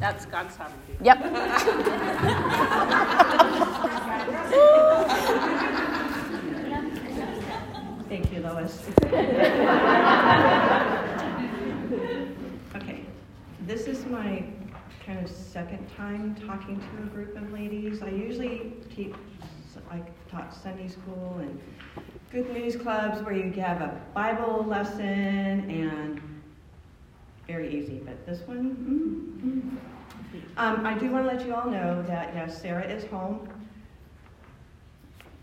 That's God's sovereignty. Yep. Thank you, Lois. okay, this is my kind of second time talking to a group of ladies. I usually teach, I taught Sunday school and good news clubs where you have a Bible lesson and very easy, but this one, mm-hmm. um, I do want to let you all know that yes, Sarah is home.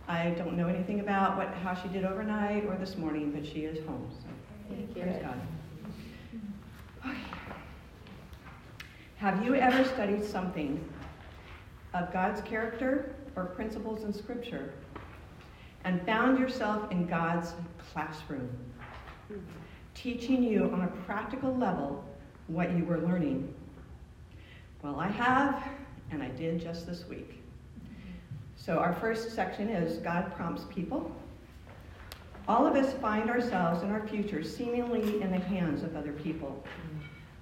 I don't know anything about what how she did overnight or this morning, but she is home. So praise God. Okay. Have you ever studied something of God's character or principles in Scripture and found yourself in God's classroom, teaching you on a practical level what you were learning? Well, I have, and I did just this week. So, our first section is God prompts people. All of us find ourselves in our future seemingly in the hands of other people.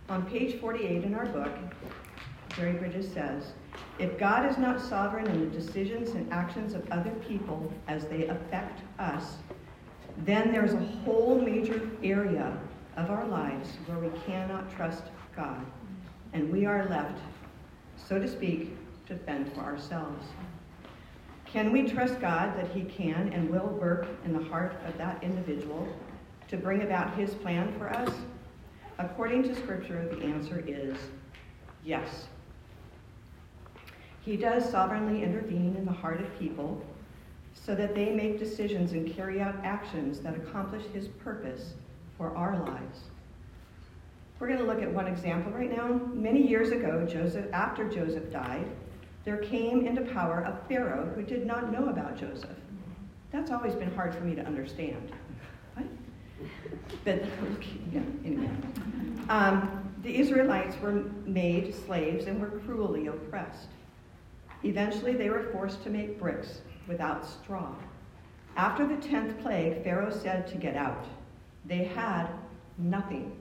On page 48 in our book, Jerry Bridges says, If God is not sovereign in the decisions and actions of other people as they affect us, then there's a whole major area of our lives where we cannot trust God, and we are left, so to speak, to fend for ourselves. Can we trust God that He can and will work in the heart of that individual to bring about His plan for us? According to Scripture, the answer is yes. He does sovereignly intervene in the heart of people so that they make decisions and carry out actions that accomplish His purpose for our lives. We're going to look at one example right now. Many years ago, Joseph, after Joseph died, there came into power a Pharaoh who did not know about Joseph. That's always been hard for me to understand. But, yeah, anyway. Um, the Israelites were made slaves and were cruelly oppressed. Eventually, they were forced to make bricks without straw. After the tenth plague, Pharaoh said to get out. They had nothing.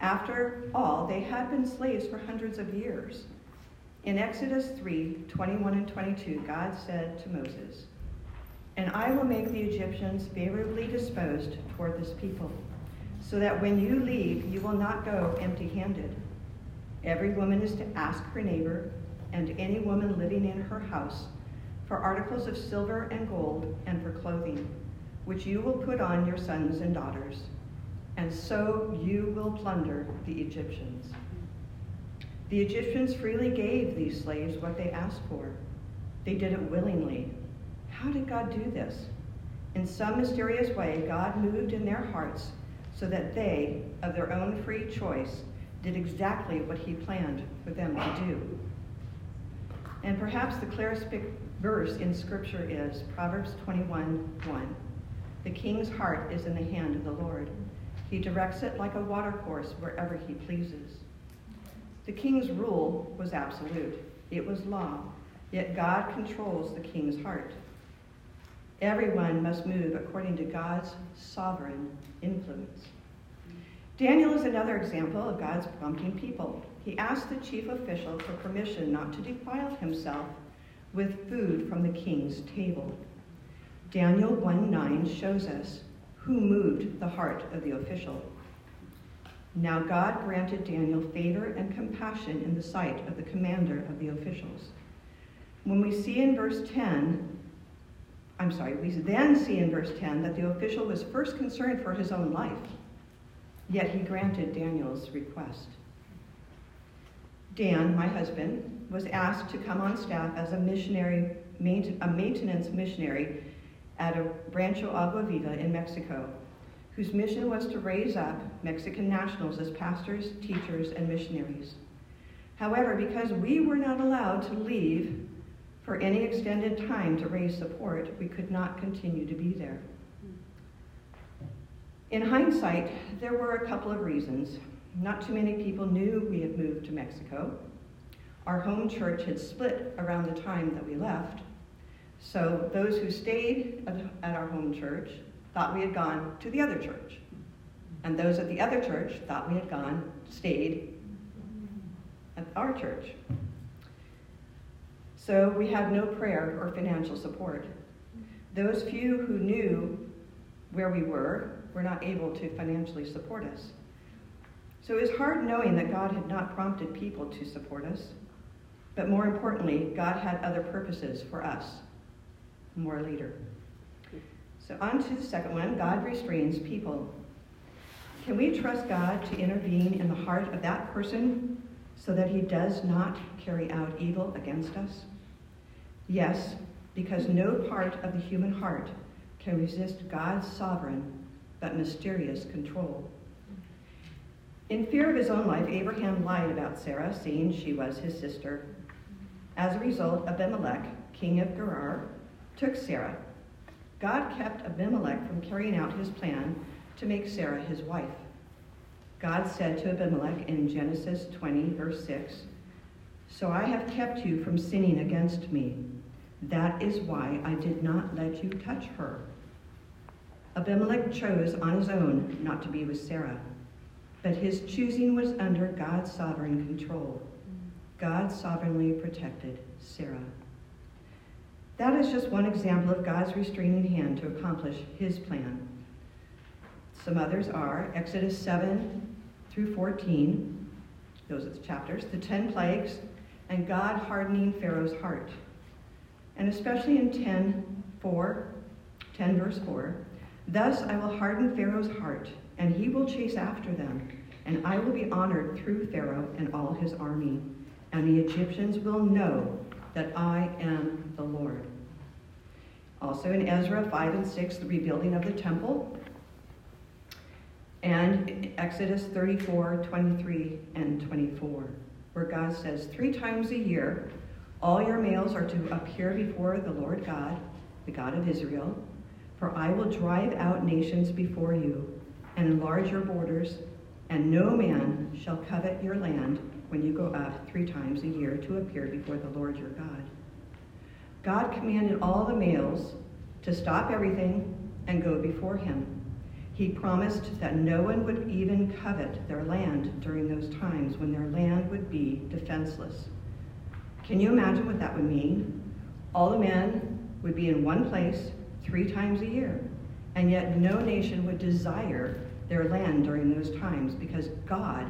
After all, they had been slaves for hundreds of years. In Exodus 3 21 and 22, God said to Moses, And I will make the Egyptians favorably disposed toward this people, so that when you leave, you will not go empty handed. Every woman is to ask her neighbor and any woman living in her house for articles of silver and gold and for clothing, which you will put on your sons and daughters. And so you will plunder the Egyptians. The Egyptians freely gave these slaves what they asked for. They did it willingly. How did God do this? In some mysterious way, God moved in their hearts so that they, of their own free choice, did exactly what he planned for them to do. And perhaps the clearest verse in Scripture is Proverbs 21 1. The king's heart is in the hand of the Lord. He directs it like a watercourse wherever he pleases. The king's rule was absolute, it was law, yet God controls the king's heart. Everyone must move according to God's sovereign influence. Daniel is another example of God's prompting people. He asked the chief official for permission not to defile himself with food from the king's table. Daniel 1 9 shows us who moved the heart of the official. Now God granted Daniel favor and compassion in the sight of the commander of the officials. When we see in verse 10, I'm sorry, we then see in verse 10 that the official was first concerned for his own life, yet he granted Daniel's request. Dan, my husband, was asked to come on staff as a missionary, a maintenance missionary at a Rancho Agua Viva in Mexico whose mission was to raise up Mexican nationals as pastors, teachers, and missionaries. However, because we were not allowed to leave for any extended time to raise support, we could not continue to be there. In hindsight, there were a couple of reasons. Not too many people knew we had moved to Mexico. Our home church had split around the time that we left. So those who stayed at our home church thought we had gone to the other church. And those at the other church thought we had gone, stayed at our church. So we had no prayer or financial support. Those few who knew where we were were not able to financially support us. So it was hard knowing that God had not prompted people to support us, but more importantly, God had other purposes for us. More later. So, on to the second one God restrains people. Can we trust God to intervene in the heart of that person so that he does not carry out evil against us? Yes, because no part of the human heart can resist God's sovereign but mysterious control. In fear of his own life, Abraham lied about Sarah, seeing she was his sister. As a result, Abimelech, king of Gerar, took Sarah. God kept Abimelech from carrying out his plan to make Sarah his wife. God said to Abimelech in Genesis 20, verse 6, So I have kept you from sinning against me. That is why I did not let you touch her. Abimelech chose on his own not to be with Sarah, but his choosing was under God's sovereign control. God sovereignly protected Sarah. That is just one example of God's restraining hand to accomplish his plan. Some others are Exodus 7 through 14, those are the chapters, the 10 plagues, and God hardening Pharaoh's heart. And especially in 10 4, 10 verse 4, Thus I will harden Pharaoh's heart, and he will chase after them, and I will be honored through Pharaoh and all his army, and the Egyptians will know that I am the Lord. Also in Ezra 5 and 6, the rebuilding of the temple, and Exodus 34, 23, and 24, where God says, Three times a year, all your males are to appear before the Lord God, the God of Israel, for I will drive out nations before you and enlarge your borders, and no man shall covet your land when you go up three times a year to appear before the Lord your God. God commanded all the males to stop everything and go before him. He promised that no one would even covet their land during those times when their land would be defenseless. Can you imagine what that would mean? All the men would be in one place three times a year. And yet no nation would desire their land during those times because God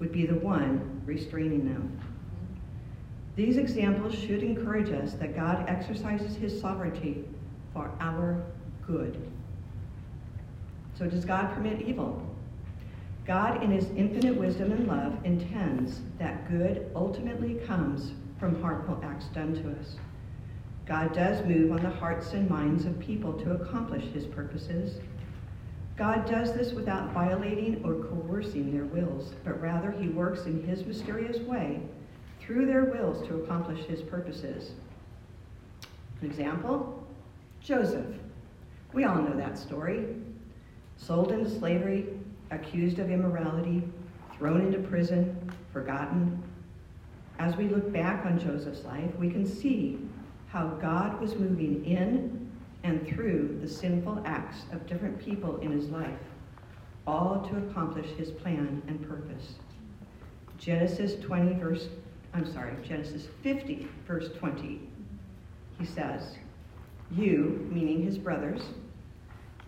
would be the one restraining them. These examples should encourage us that God exercises his sovereignty for our good. So, does God permit evil? God, in his infinite wisdom and love, intends that good ultimately comes from harmful acts done to us. God does move on the hearts and minds of people to accomplish his purposes. God does this without violating or coercing their wills, but rather he works in his mysterious way through their wills to accomplish his purposes. An example Joseph. We all know that story. Sold into slavery, accused of immorality, thrown into prison, forgotten. As we look back on Joseph's life, we can see how God was moving in and through the sinful acts of different people in his life, all to accomplish his plan and purpose. Genesis 20, verse, I'm sorry, Genesis 50, verse 20, he says, You, meaning his brothers,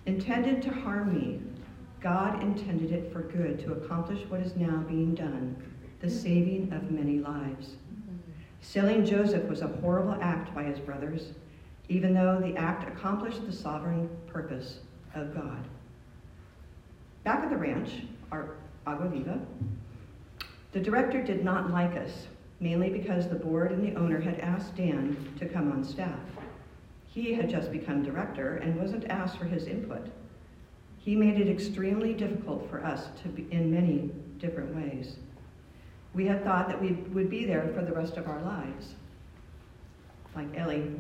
intended to harm me. God intended it for good to accomplish what is now being done, the saving of many lives. Selling Joseph was a horrible act by his brothers, even though the act accomplished the sovereign purpose of God. Back at the ranch, our Agua Viva, the director did not like us, mainly because the board and the owner had asked Dan to come on staff. He had just become director and wasn't asked for his input. He made it extremely difficult for us to be in many different ways. We had thought that we would be there for the rest of our lives, like Ellie.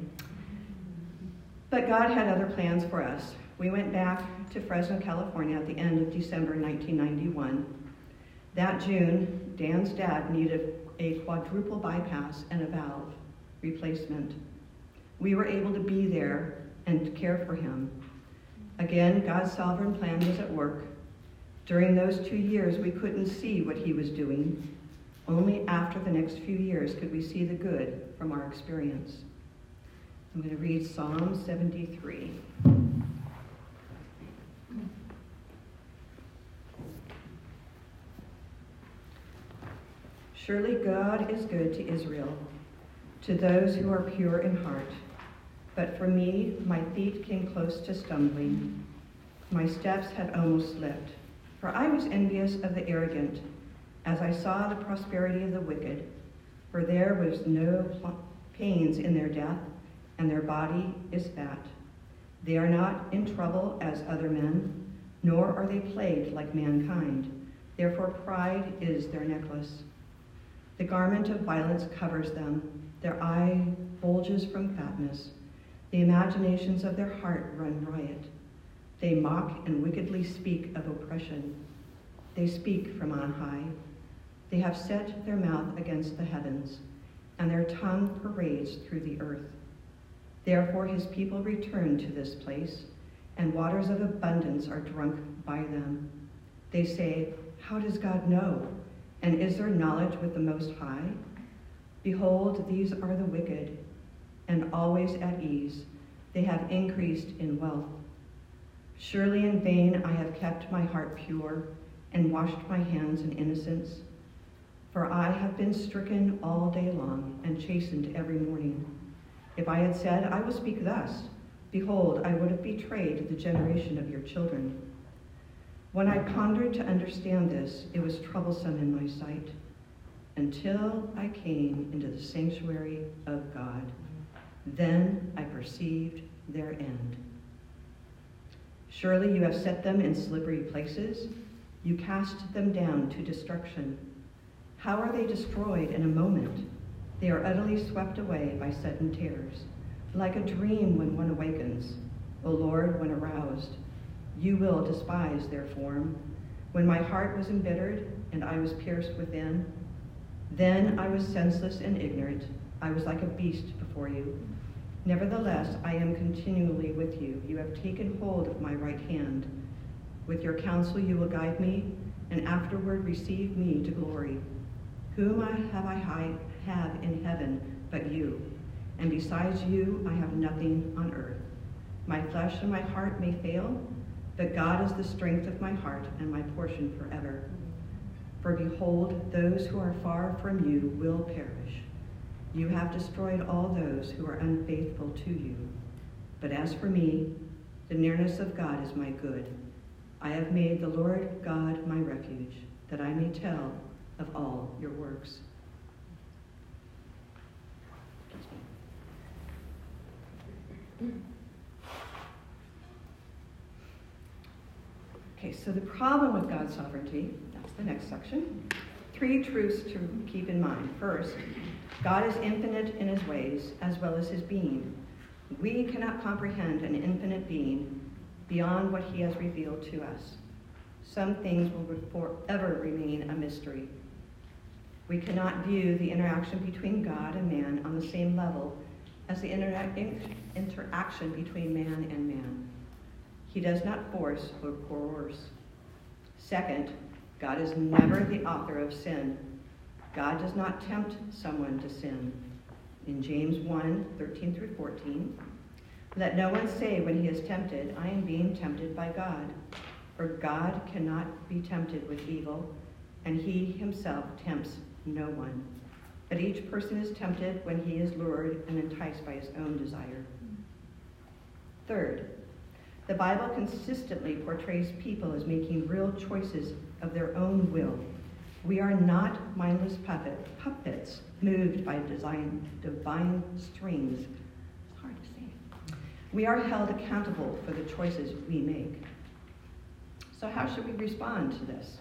But God had other plans for us. We went back to Fresno, California at the end of December 1991. That June, Dan's dad needed a quadruple bypass and a valve replacement. We were able to be there and care for him. Again, God's sovereign plan was at work. During those two years, we couldn't see what he was doing, Only after the next few years could we see the good from our experience. I'm going to read Psalm 73. Surely God is good to Israel, to those who are pure in heart. But for me, my feet came close to stumbling. My steps had almost slipped, for I was envious of the arrogant as I saw the prosperity of the wicked, for there was no pains in their death, and their body is fat. They are not in trouble as other men, nor are they plagued like mankind. Therefore, pride is their necklace. The garment of violence covers them, their eye bulges from fatness. The imaginations of their heart run riot. They mock and wickedly speak of oppression. They speak from on high. They have set their mouth against the heavens, and their tongue parades through the earth. Therefore his people return to this place, and waters of abundance are drunk by them. They say, How does God know? And is there knowledge with the Most High? Behold, these are the wicked, and always at ease. They have increased in wealth. Surely in vain I have kept my heart pure and washed my hands in innocence. For I have been stricken all day long and chastened every morning. If I had said, I will speak thus, behold, I would have betrayed the generation of your children. When I pondered to understand this, it was troublesome in my sight until I came into the sanctuary of God. Then I perceived their end. Surely you have set them in slippery places. You cast them down to destruction. How are they destroyed in a moment? They are utterly swept away by sudden tears, like a dream when one awakens. O Lord, when aroused, you will despise their form. When my heart was embittered and I was pierced within, then I was senseless and ignorant. I was like a beast before you. Nevertheless, I am continually with you. You have taken hold of my right hand. With your counsel you will guide me, and afterward receive me to glory. Whom I have I have in heaven but you, and besides you I have nothing on earth. My flesh and my heart may fail, but God is the strength of my heart and my portion forever. For behold, those who are far from you will perish. You have destroyed all those who are unfaithful to you. But as for me, the nearness of God is my good. I have made the Lord God my refuge, that I may tell of all your works. Okay, so the problem with God's sovereignty, that's the next section. Three truths to keep in mind. First, God is infinite in his ways as well as his being. We cannot comprehend an infinite being beyond what he has revealed to us. Some things will forever remain a mystery. We cannot view the interaction between God and man on the same level as the interaction between man and man. He does not force or coerce. Second, God is never the author of sin. God does not tempt someone to sin. In James 1 13 through 14, let no one say when he is tempted, I am being tempted by God. For God cannot be tempted with evil, and he himself tempts no one. But each person is tempted when he is lured and enticed by his own desire. Third, the Bible consistently portrays people as making real choices of their own will. We are not mindless puppet, puppets moved by design, divine strings. It's hard to say. We are held accountable for the choices we make. So, how should we respond to this?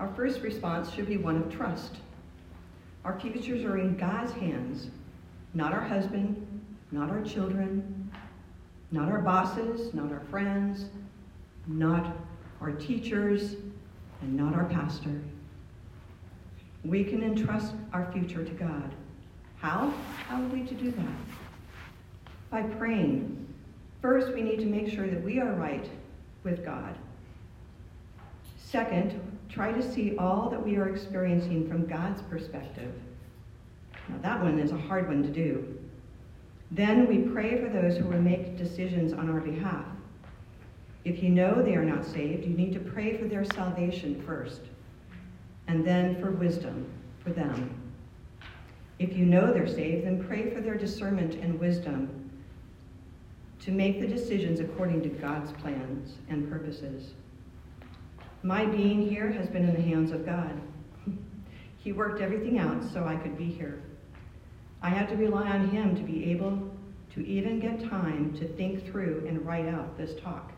Our first response should be one of trust. Our futures are in God's hands, not our husband, not our children, not our bosses, not our friends, not our teachers, and not our pastor. We can entrust our future to God. How? How are we to do that? By praying. First, we need to make sure that we are right with God. Second, try to see all that we are experiencing from God's perspective. Now, that one is a hard one to do. Then we pray for those who will make decisions on our behalf. If you know they are not saved, you need to pray for their salvation first, and then for wisdom for them. If you know they're saved, then pray for their discernment and wisdom to make the decisions according to God's plans and purposes. My being here has been in the hands of God. He worked everything out so I could be here. I had to rely on Him to be able to even get time to think through and write out this talk.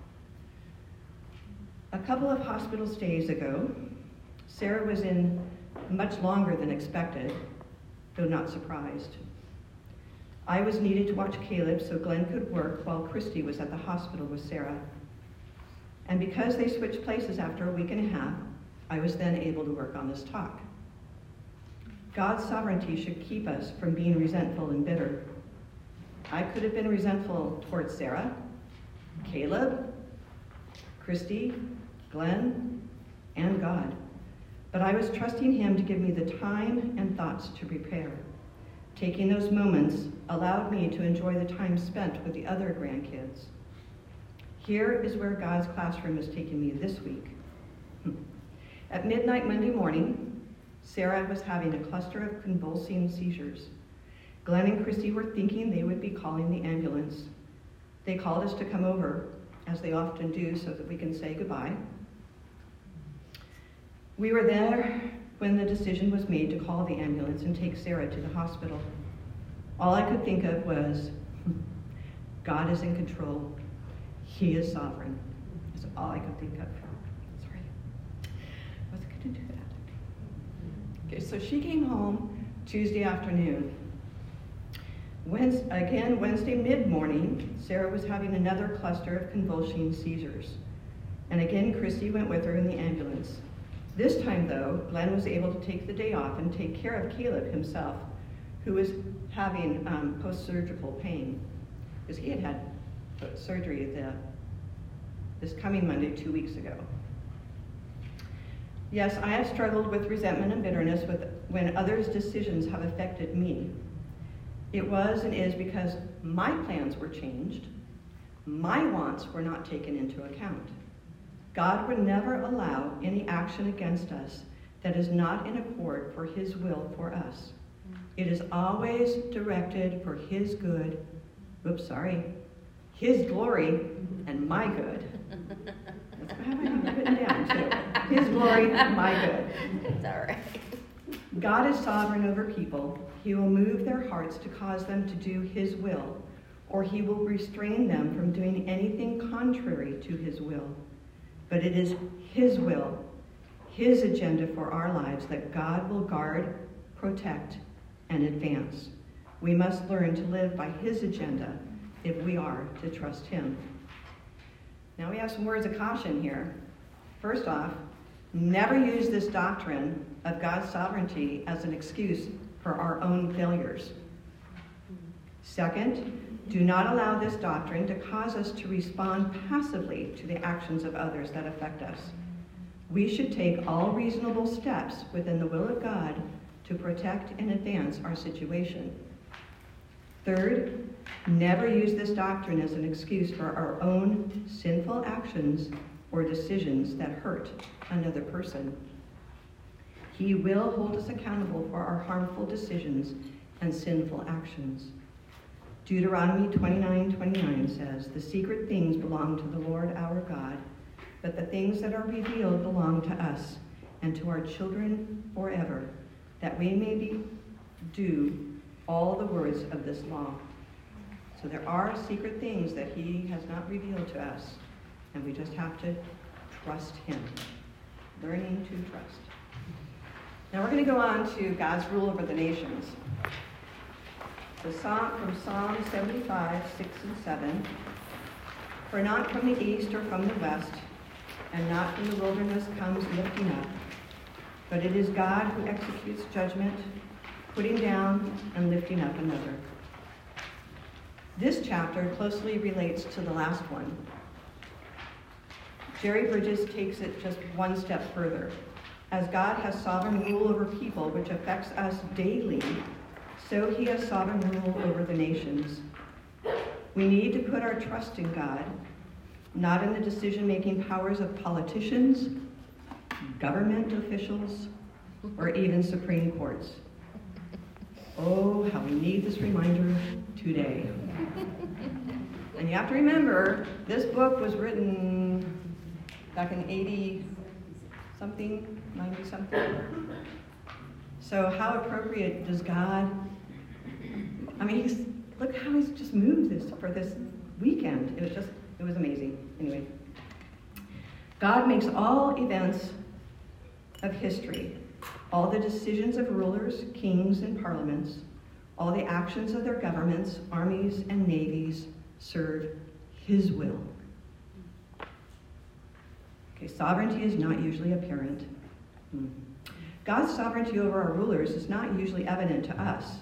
A couple of hospital stays ago, Sarah was in much longer than expected, though not surprised. I was needed to watch Caleb so Glenn could work while Christy was at the hospital with Sarah. And because they switched places after a week and a half, I was then able to work on this talk. God's sovereignty should keep us from being resentful and bitter. I could have been resentful towards Sarah, Caleb, Christy, Glenn, and God. But I was trusting Him to give me the time and thoughts to prepare. Taking those moments allowed me to enjoy the time spent with the other grandkids. Here is where God's classroom is taking me this week. At midnight Monday morning, Sarah was having a cluster of convulsing seizures. Glenn and Christy were thinking they would be calling the ambulance. They called us to come over, as they often do, so that we can say goodbye. We were there when the decision was made to call the ambulance and take Sarah to the hospital. All I could think of was, God is in control. He is sovereign. That's all I could think of. Sorry. I wasn't going to do that. Okay, so she came home Tuesday afternoon. Wednesday, again, Wednesday mid morning, Sarah was having another cluster of convulsing seizures. And again, Christy went with her in the ambulance. This time, though, Glenn was able to take the day off and take care of Caleb himself, who was having um, post surgical pain, because he had had surgery this coming Monday, two weeks ago. Yes, I have struggled with resentment and bitterness with, when others' decisions have affected me. It was and is because my plans were changed, my wants were not taken into account. God would never allow any action against us that is not in accord for His will for us. It is always directed for His good, oops, sorry, His glory and my good. That's what I have written down too. His glory, and my good. It's all right. God is sovereign over people. He will move their hearts to cause them to do His will, or He will restrain them from doing anything contrary to His will. But it is His will, His agenda for our lives that God will guard, protect, and advance. We must learn to live by His agenda if we are to trust Him. Now we have some words of caution here. First off, never use this doctrine of God's sovereignty as an excuse for our own failures. Second, do not allow this doctrine to cause us to respond passively to the actions of others that affect us. We should take all reasonable steps within the will of God to protect and advance our situation. Third, never use this doctrine as an excuse for our own sinful actions or decisions that hurt another person. He will hold us accountable for our harmful decisions and sinful actions. Deuteronomy 29 29 says, The secret things belong to the Lord our God, but the things that are revealed belong to us and to our children forever, that we may be, do all the words of this law. So there are secret things that he has not revealed to us, and we just have to trust him. Learning to trust. Now we're going to go on to God's rule over the nations. The psalm from Psalm 75, 6 and 7. For not from the east or from the west, and not from the wilderness comes lifting up, but it is God who executes judgment, putting down and lifting up another. This chapter closely relates to the last one. Jerry Bridges takes it just one step further. As God has sovereign rule over people, which affects us daily, so he has sovereign rule over the nations. We need to put our trust in God, not in the decision making powers of politicians, government officials, or even Supreme Courts. Oh, how we need this reminder today. And you have to remember, this book was written back in 80 something, 90 something. So, how appropriate does God? I mean, he's, look how he's just moved this for this weekend. It was just, it was amazing. Anyway, God makes all events of history, all the decisions of rulers, kings, and parliaments, all the actions of their governments, armies, and navies serve his will. Okay, sovereignty is not usually apparent. Hmm. God's sovereignty over our rulers is not usually evident to us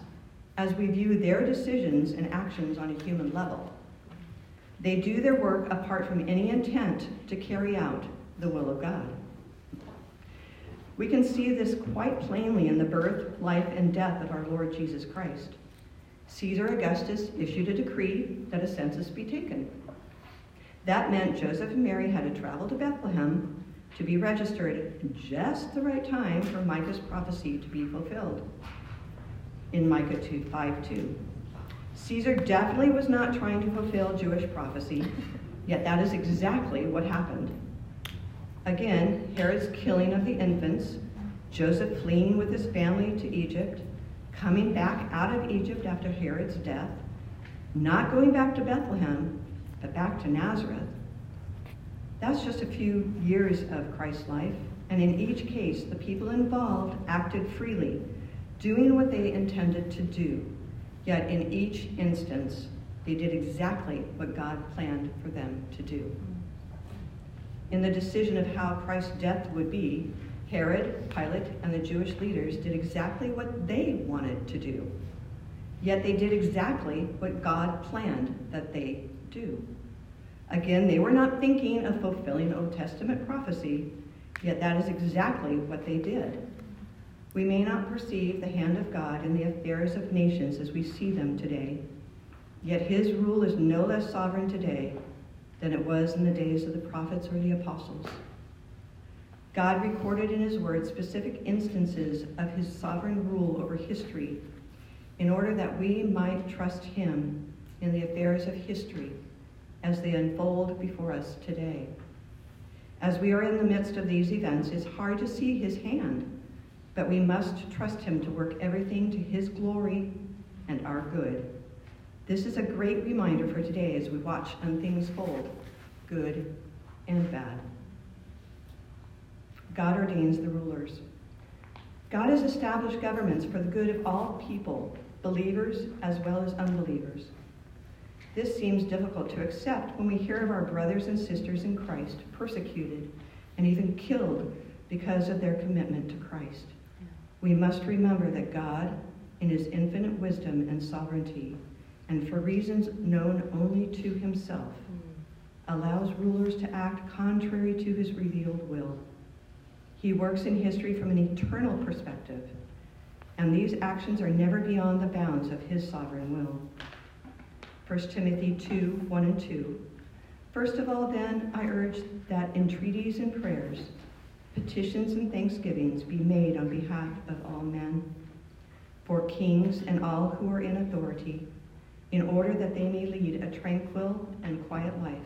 as we view their decisions and actions on a human level. They do their work apart from any intent to carry out the will of God. We can see this quite plainly in the birth, life, and death of our Lord Jesus Christ. Caesar Augustus issued a decree that a census be taken. That meant Joseph and Mary had to travel to Bethlehem to be registered at just the right time for Micah's prophecy to be fulfilled in Micah 2, 5 2. Caesar definitely was not trying to fulfill Jewish prophecy, yet that is exactly what happened. Again, Herod's killing of the infants, Joseph fleeing with his family to Egypt, coming back out of Egypt after Herod's death, not going back to Bethlehem, but back to Nazareth. That's just a few years of Christ's life, and in each case, the people involved acted freely, doing what they intended to do. Yet in each instance, they did exactly what God planned for them to do. In the decision of how Christ's death would be, Herod, Pilate, and the Jewish leaders did exactly what they wanted to do. Yet they did exactly what God planned that they do. Again, they were not thinking of fulfilling Old Testament prophecy, yet that is exactly what they did. We may not perceive the hand of God in the affairs of nations as we see them today, yet his rule is no less sovereign today than it was in the days of the prophets or the apostles. God recorded in his word specific instances of his sovereign rule over history in order that we might trust him in the affairs of history as they unfold before us today. As we are in the midst of these events, it's hard to see his hand, but we must trust him to work everything to his glory and our good. This is a great reminder for today as we watch on things fold, good and bad. God ordains the rulers. God has established governments for the good of all people, believers as well as unbelievers. This seems difficult to accept when we hear of our brothers and sisters in Christ persecuted and even killed because of their commitment to Christ. We must remember that God, in his infinite wisdom and sovereignty, and for reasons known only to himself, hmm. allows rulers to act contrary to his revealed will. He works in history from an eternal perspective, and these actions are never beyond the bounds of his sovereign will. 1 Timothy 2 1 and 2. First of all, then, I urge that entreaties and prayers, petitions and thanksgivings be made on behalf of all men, for kings and all who are in authority in order that they may lead a tranquil and quiet life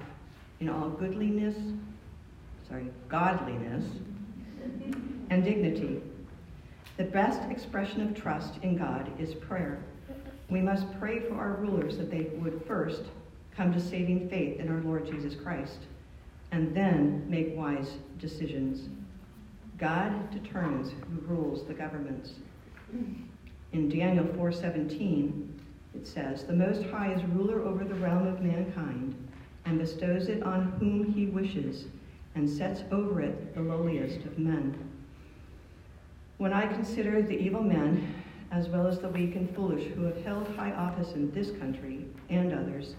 in all goodliness, sorry, godliness, and dignity. The best expression of trust in God is prayer. We must pray for our rulers that they would first come to saving faith in our Lord Jesus Christ and then make wise decisions. God determines who rules the governments. In Daniel 4:17, it says, The Most High is ruler over the realm of mankind and bestows it on whom he wishes and sets over it the lowliest of men. When I consider the evil men, as well as the weak and foolish who have held high office in this country and others,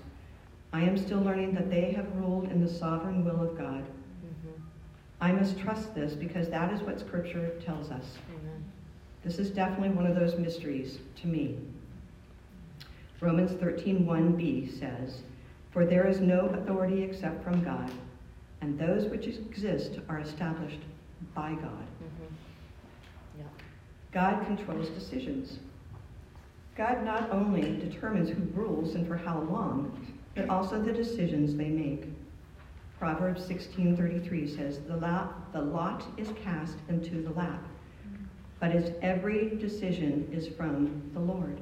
I am still learning that they have ruled in the sovereign will of God. Mm-hmm. I must trust this because that is what Scripture tells us. Amen. This is definitely one of those mysteries to me. Romans 13:1b says, "For there is no authority except from God, and those which exist are established by God." Mm-hmm. Yeah. God controls decisions. God not only determines who rules and for how long, but also the decisions they make. Proverbs 16:33 says, the lot, "The lot is cast into the lap, but its every decision is from the Lord."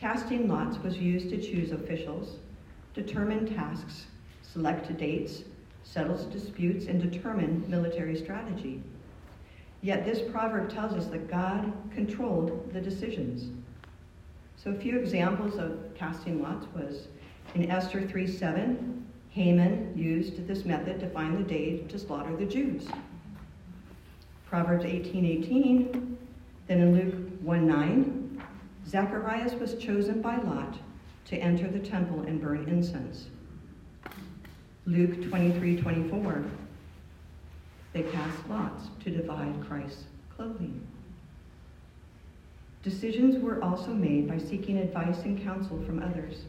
Casting lots was used to choose officials, determine tasks, select dates, settle disputes, and determine military strategy. Yet this proverb tells us that God controlled the decisions. So a few examples of casting lots was in Esther 3:7, Haman used this method to find the day to slaughter the Jews. Proverbs 18:18, then in Luke 1:9, Zacharias was chosen by Lot to enter the temple and burn incense. Luke 23 24. They cast lots to divide Christ's clothing. Decisions were also made by seeking advice and counsel from others.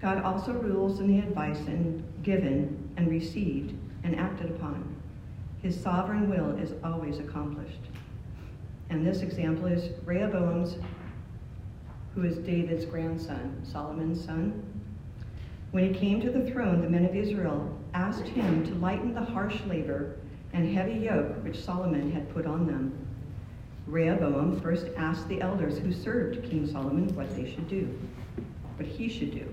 God also rules in the advice and given and received and acted upon. His sovereign will is always accomplished. And this example is Rehoboam's who is David's grandson, Solomon's son. When he came to the throne, the men of Israel asked him to lighten the harsh labor and heavy yoke which Solomon had put on them. Rehoboam first asked the elders who served King Solomon what they should do, what he should do.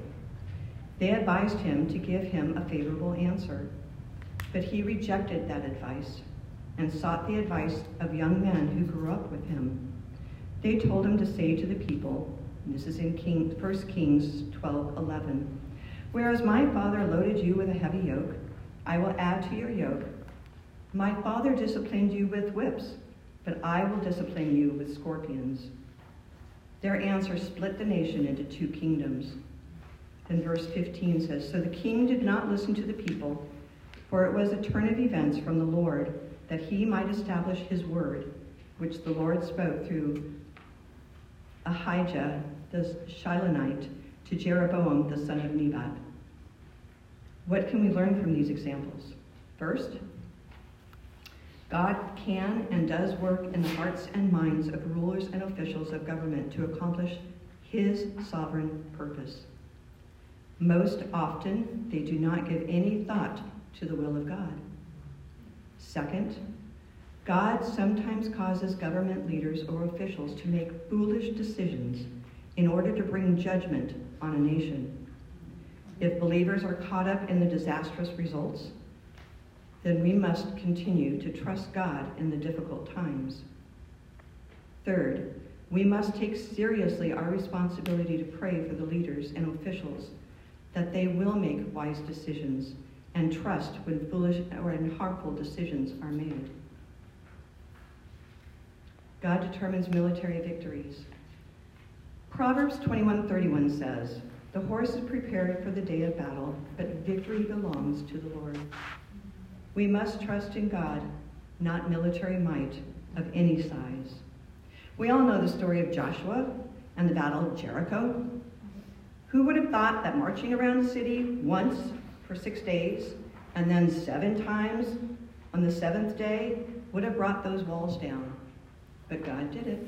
They advised him to give him a favorable answer, but he rejected that advice and sought the advice of young men who grew up with him. They told him to say to the people, this is in King, 1 Kings 12 11. Whereas my father loaded you with a heavy yoke, I will add to your yoke. My father disciplined you with whips, but I will discipline you with scorpions. Their answer split the nation into two kingdoms. Then verse 15 says So the king did not listen to the people, for it was a turn of events from the Lord, that he might establish his word, which the Lord spoke through Ahijah the Shilonite to Jeroboam the son of Nebat. What can we learn from these examples? First, God can and does work in the hearts and minds of rulers and officials of government to accomplish his sovereign purpose. Most often, they do not give any thought to the will of God. Second, God sometimes causes government leaders or officials to make foolish decisions in order to bring judgment on a nation. If believers are caught up in the disastrous results, then we must continue to trust God in the difficult times. Third, we must take seriously our responsibility to pray for the leaders and officials that they will make wise decisions and trust when foolish or harmful decisions are made. God determines military victories. Proverbs 21:31 says, "The horse is prepared for the day of battle, but victory belongs to the Lord." We must trust in God, not military might of any size. We all know the story of Joshua and the Battle of Jericho. Who would have thought that marching around a city once for six days and then seven times on the seventh day would have brought those walls down? but God did it.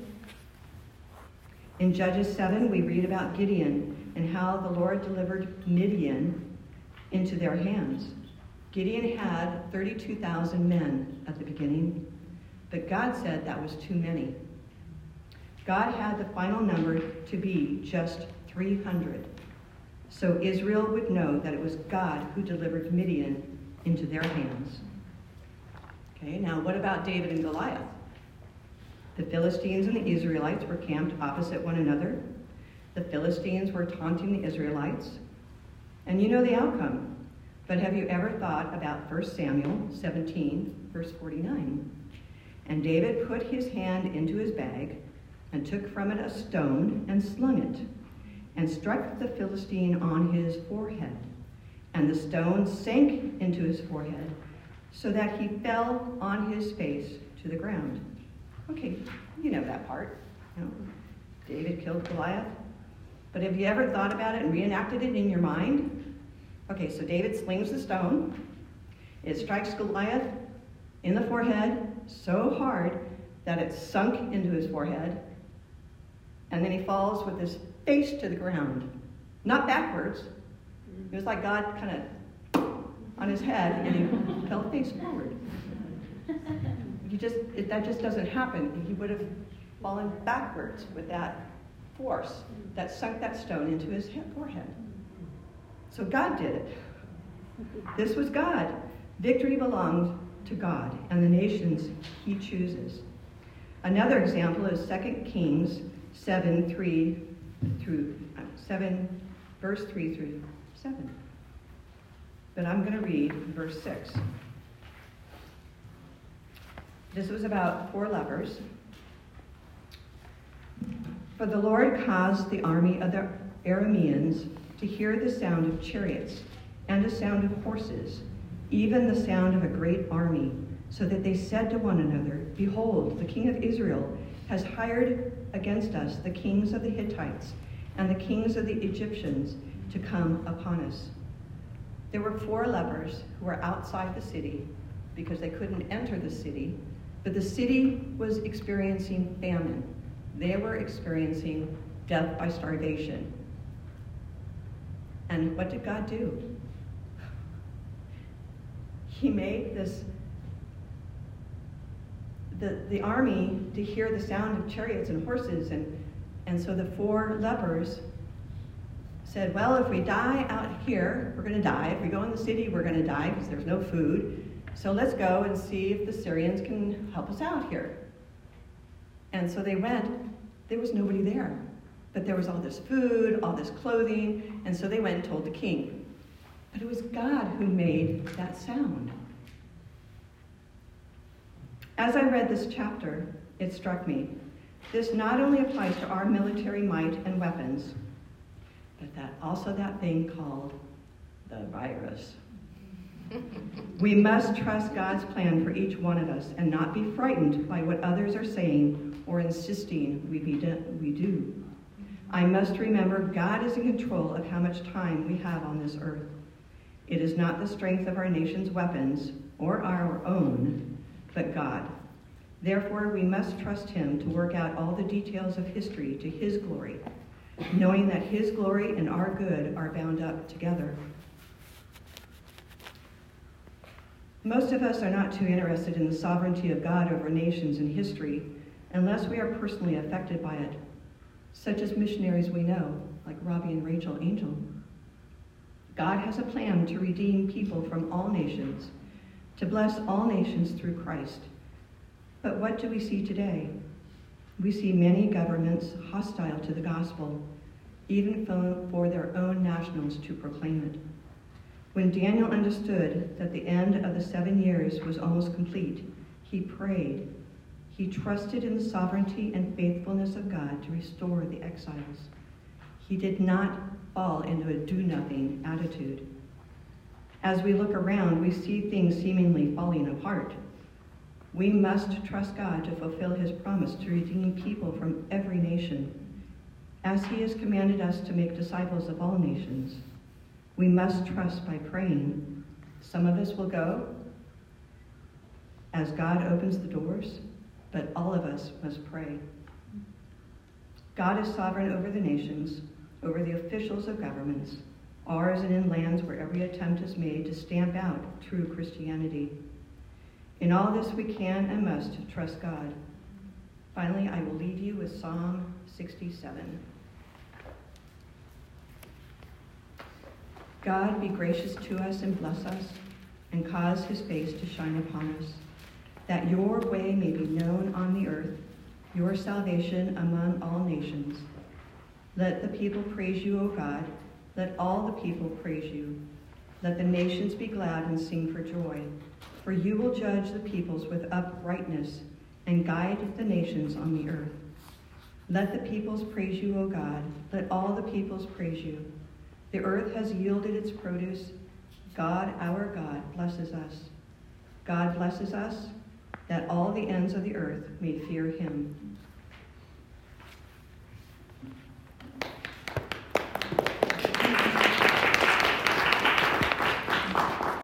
In Judges 7, we read about Gideon and how the Lord delivered Midian into their hands. Gideon had 32,000 men at the beginning, but God said that was too many. God had the final number to be just 300, so Israel would know that it was God who delivered Midian into their hands. Okay, now what about David and Goliath? The Philistines and the Israelites were camped opposite one another. The Philistines were taunting the Israelites. And you know the outcome. But have you ever thought about 1 Samuel 17, verse 49? And David put his hand into his bag and took from it a stone and slung it and struck the Philistine on his forehead. And the stone sank into his forehead so that he fell on his face to the ground. Okay, you know that part. You know, David killed Goliath. But have you ever thought about it and reenacted it in your mind? Okay, so David slings the stone. It strikes Goliath in the forehead so hard that it sunk into his forehead. And then he falls with his face to the ground. Not backwards. It was like God kind of on his head and he fell face forward. He just, it, that just doesn't happen. He would have fallen backwards with that force that sunk that stone into his forehead. So God did it. This was God. Victory belonged to God and the nations he chooses. Another example is 2 Kings 7 3 through uh, 7, verse 3 through 7. But I'm going to read verse 6. This was about four lepers. For the Lord caused the army of the Arameans to hear the sound of chariots and the sound of horses, even the sound of a great army, so that they said to one another, Behold, the king of Israel has hired against us the kings of the Hittites and the kings of the Egyptians to come upon us. There were four lepers who were outside the city because they couldn't enter the city, but the city was experiencing famine. They were experiencing death by starvation. And what did God do? He made this the, the army to hear the sound of chariots and horses and and so the four lepers said, Well, if we die out here, we're going to die. If we go in the city, we're going to die because there's no food. So let's go and see if the Syrians can help us out here. And so they went. There was nobody there. But there was all this food, all this clothing. And so they went and told the king. But it was God who made that sound. As I read this chapter, it struck me this not only applies to our military might and weapons, but that also that thing called the virus. we must trust God's plan for each one of us and not be frightened by what others are saying or insisting we, do, we do. I must remember God is in control of how much time we have on this earth. It is not the strength of our nation's weapons or our own, but God. Therefore, we must trust him to work out all the details of history to his glory, knowing that his glory and our good are bound up together. Most of us are not too interested in the sovereignty of God over nations and history unless we are personally affected by it, such as missionaries we know, like Robbie and Rachel Angel. God has a plan to redeem people from all nations, to bless all nations through Christ but what do we see today? We see many governments hostile to the gospel, even for their own nationals to proclaim it. When Daniel understood that the end of the seven years was almost complete, he prayed. He trusted in the sovereignty and faithfulness of God to restore the exiles. He did not fall into a do nothing attitude. As we look around, we see things seemingly falling apart. We must trust God to fulfill his promise to redeem people from every nation, as he has commanded us to make disciples of all nations. We must trust by praying. Some of us will go as God opens the doors, but all of us must pray. God is sovereign over the nations, over the officials of governments, ours and in lands where every attempt is made to stamp out true Christianity. In all this, we can and must trust God. Finally, I will leave you with Psalm 67. God be gracious to us and bless us, and cause his face to shine upon us, that your way may be known on the earth, your salvation among all nations. Let the people praise you, O God. Let all the people praise you. Let the nations be glad and sing for joy. For you will judge the peoples with uprightness and guide the nations on the earth. Let the peoples praise you, O God. Let all the peoples praise you. The earth has yielded its produce. God, our God, blesses us. God blesses us, that all the ends of the earth may fear him.